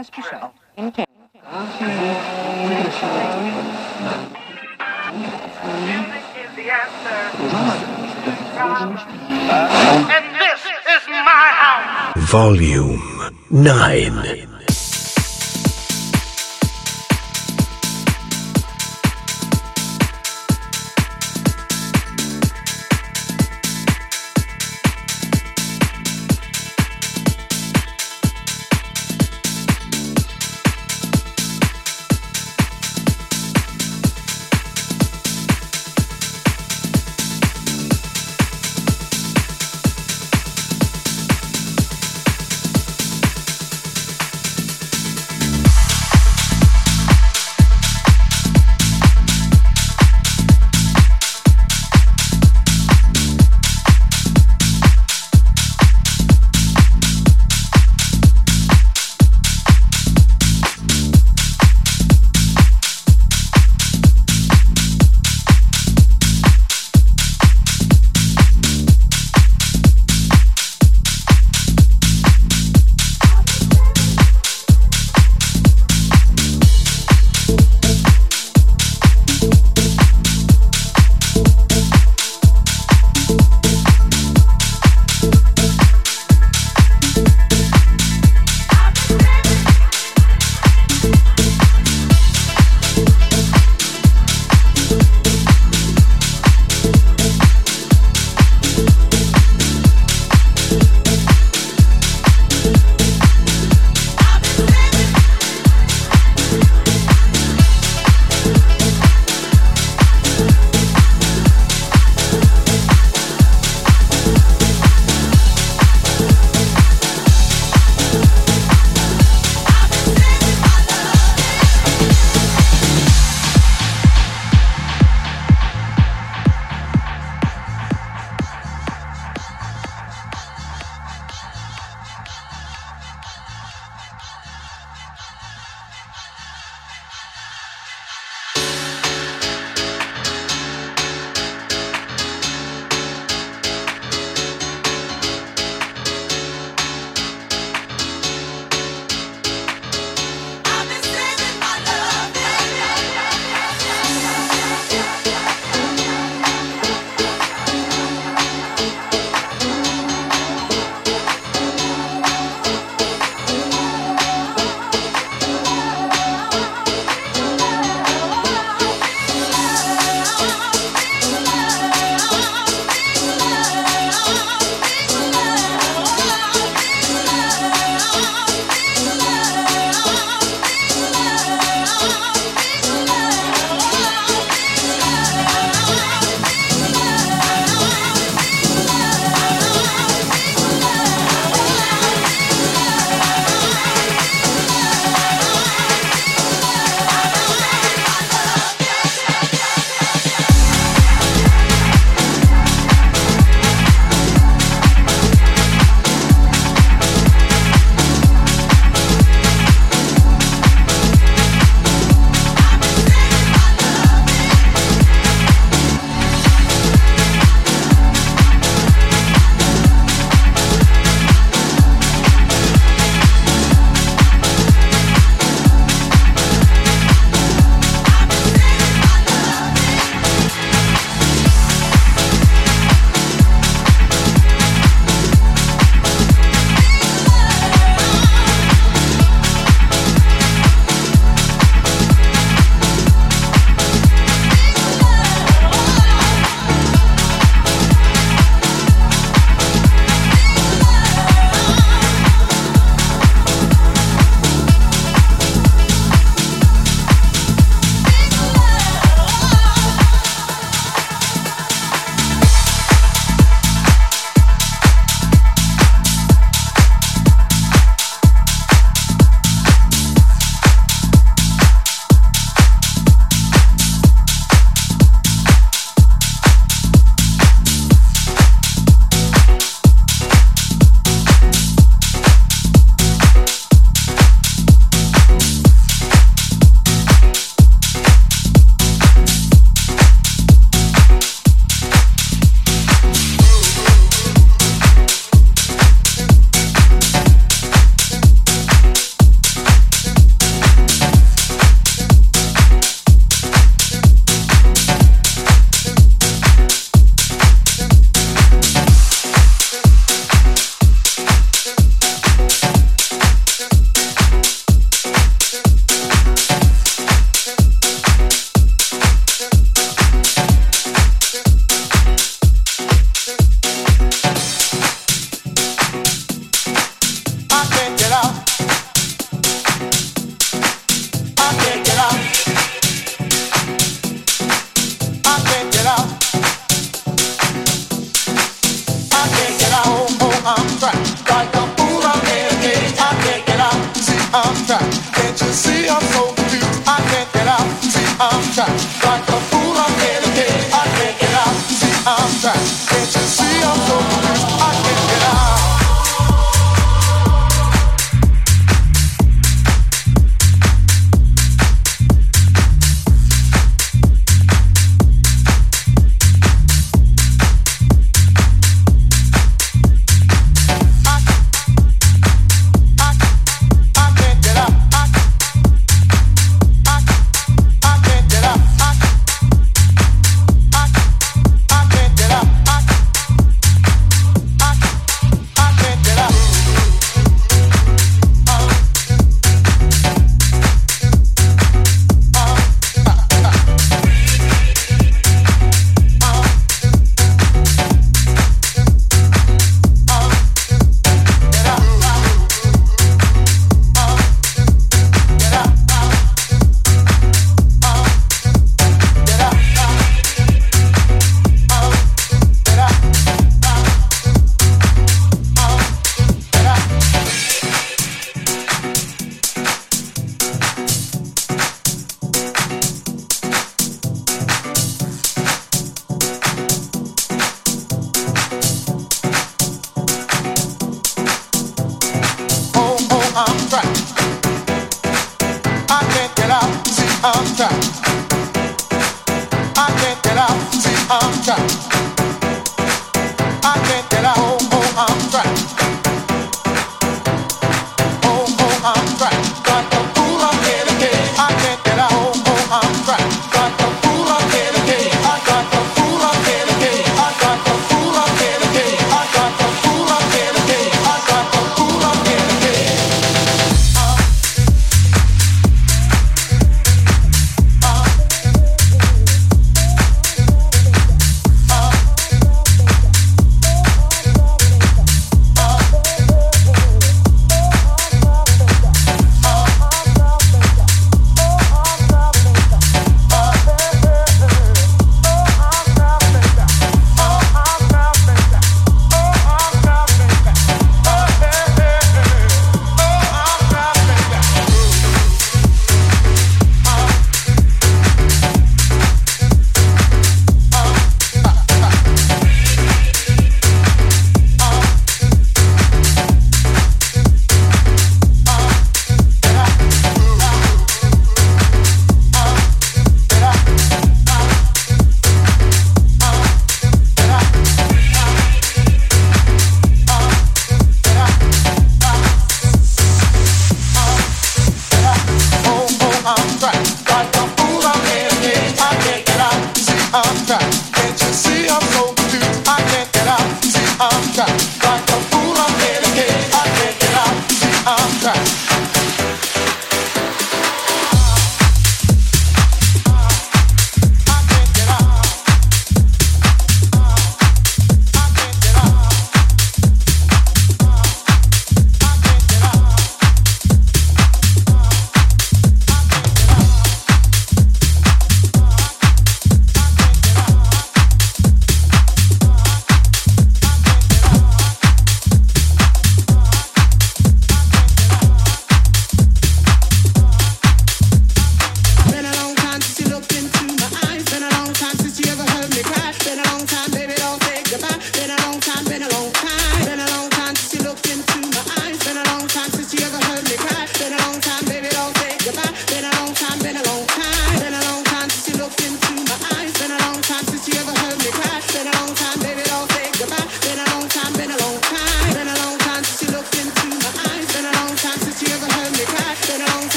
Nice Michelle. In King. Music is the answer. And this is my house. Volume 9.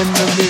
In the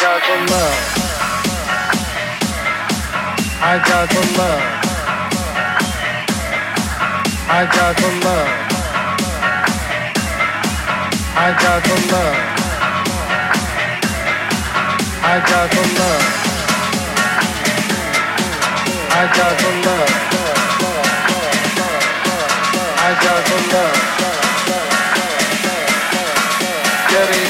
Got the love. I got the love. I got the love. I got the love. I got the love. I got the love. I got the love. Getting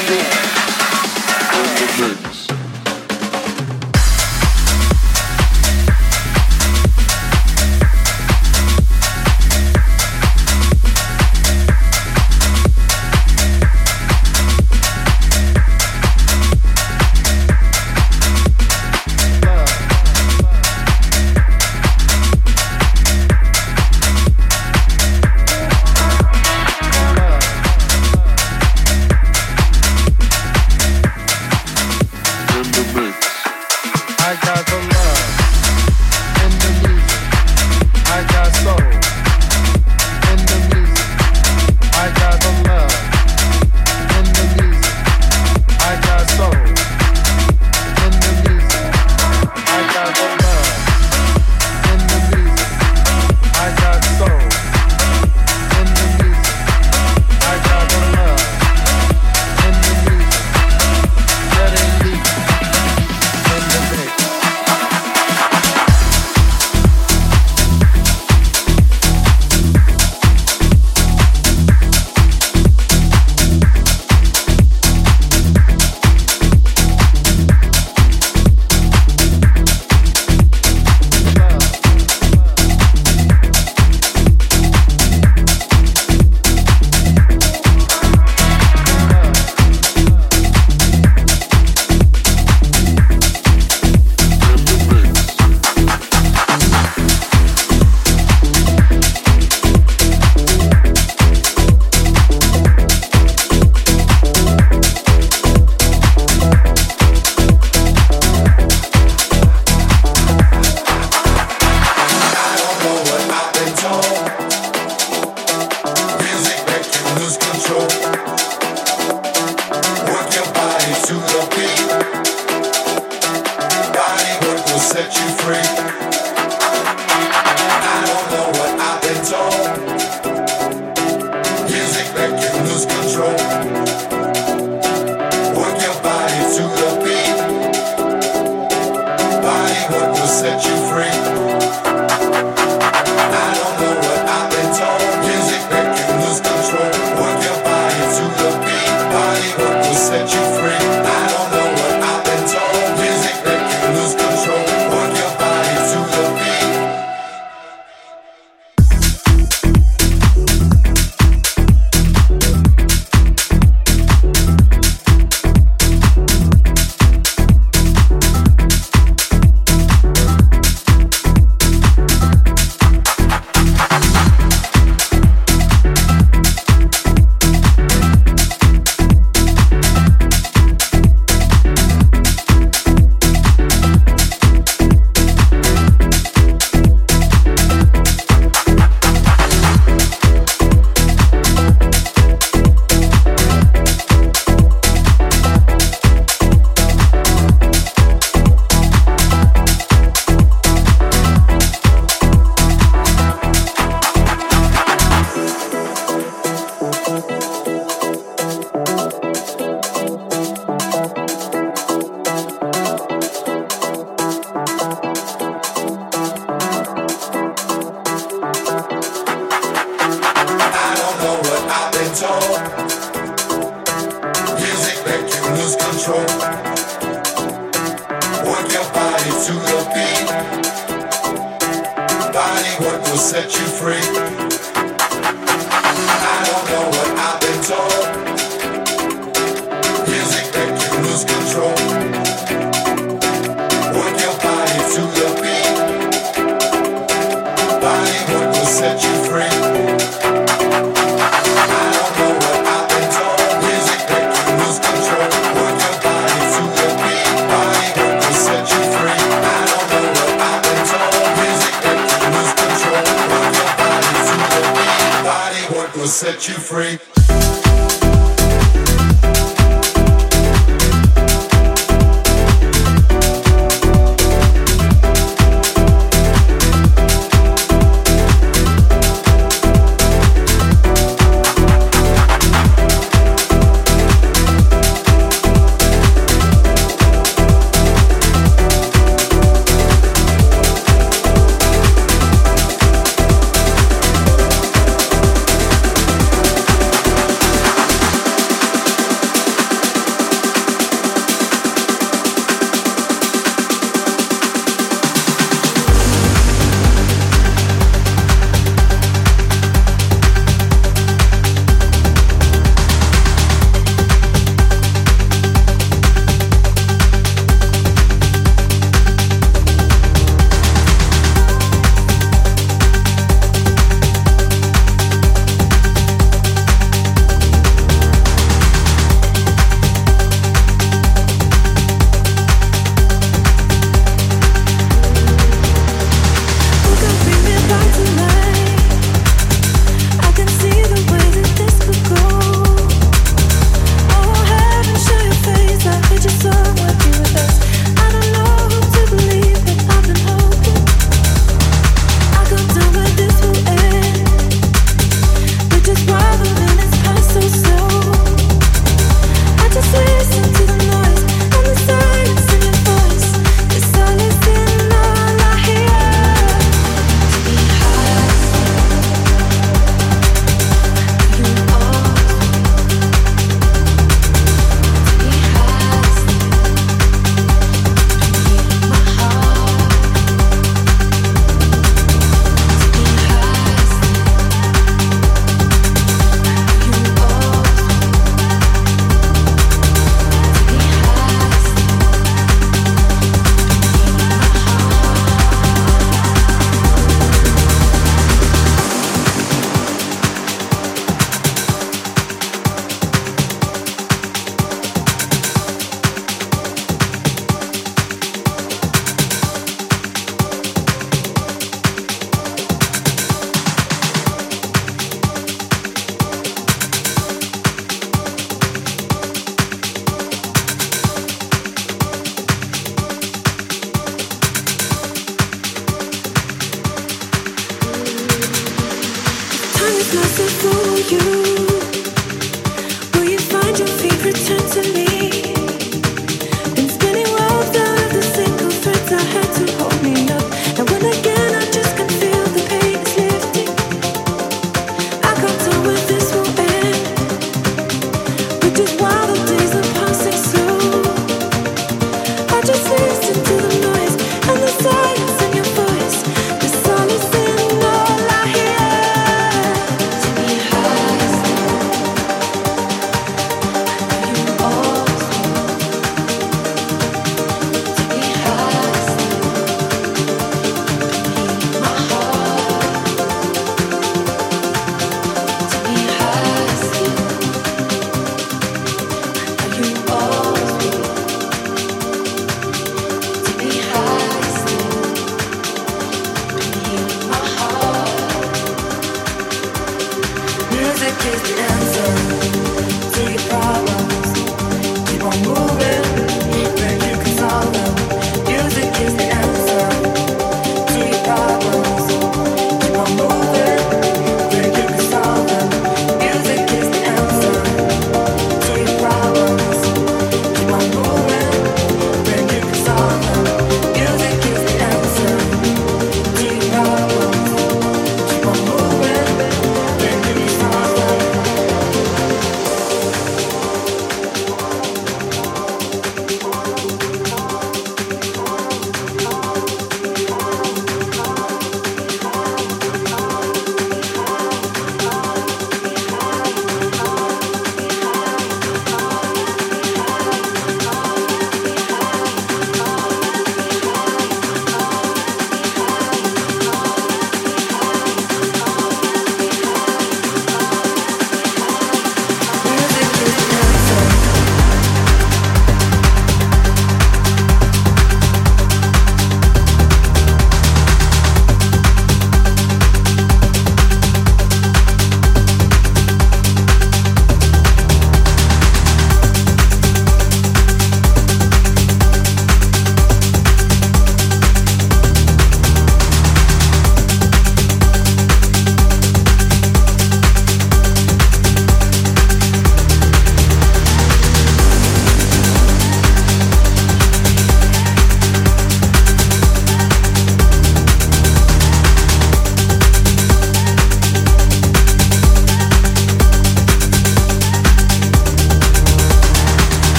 Closer for you.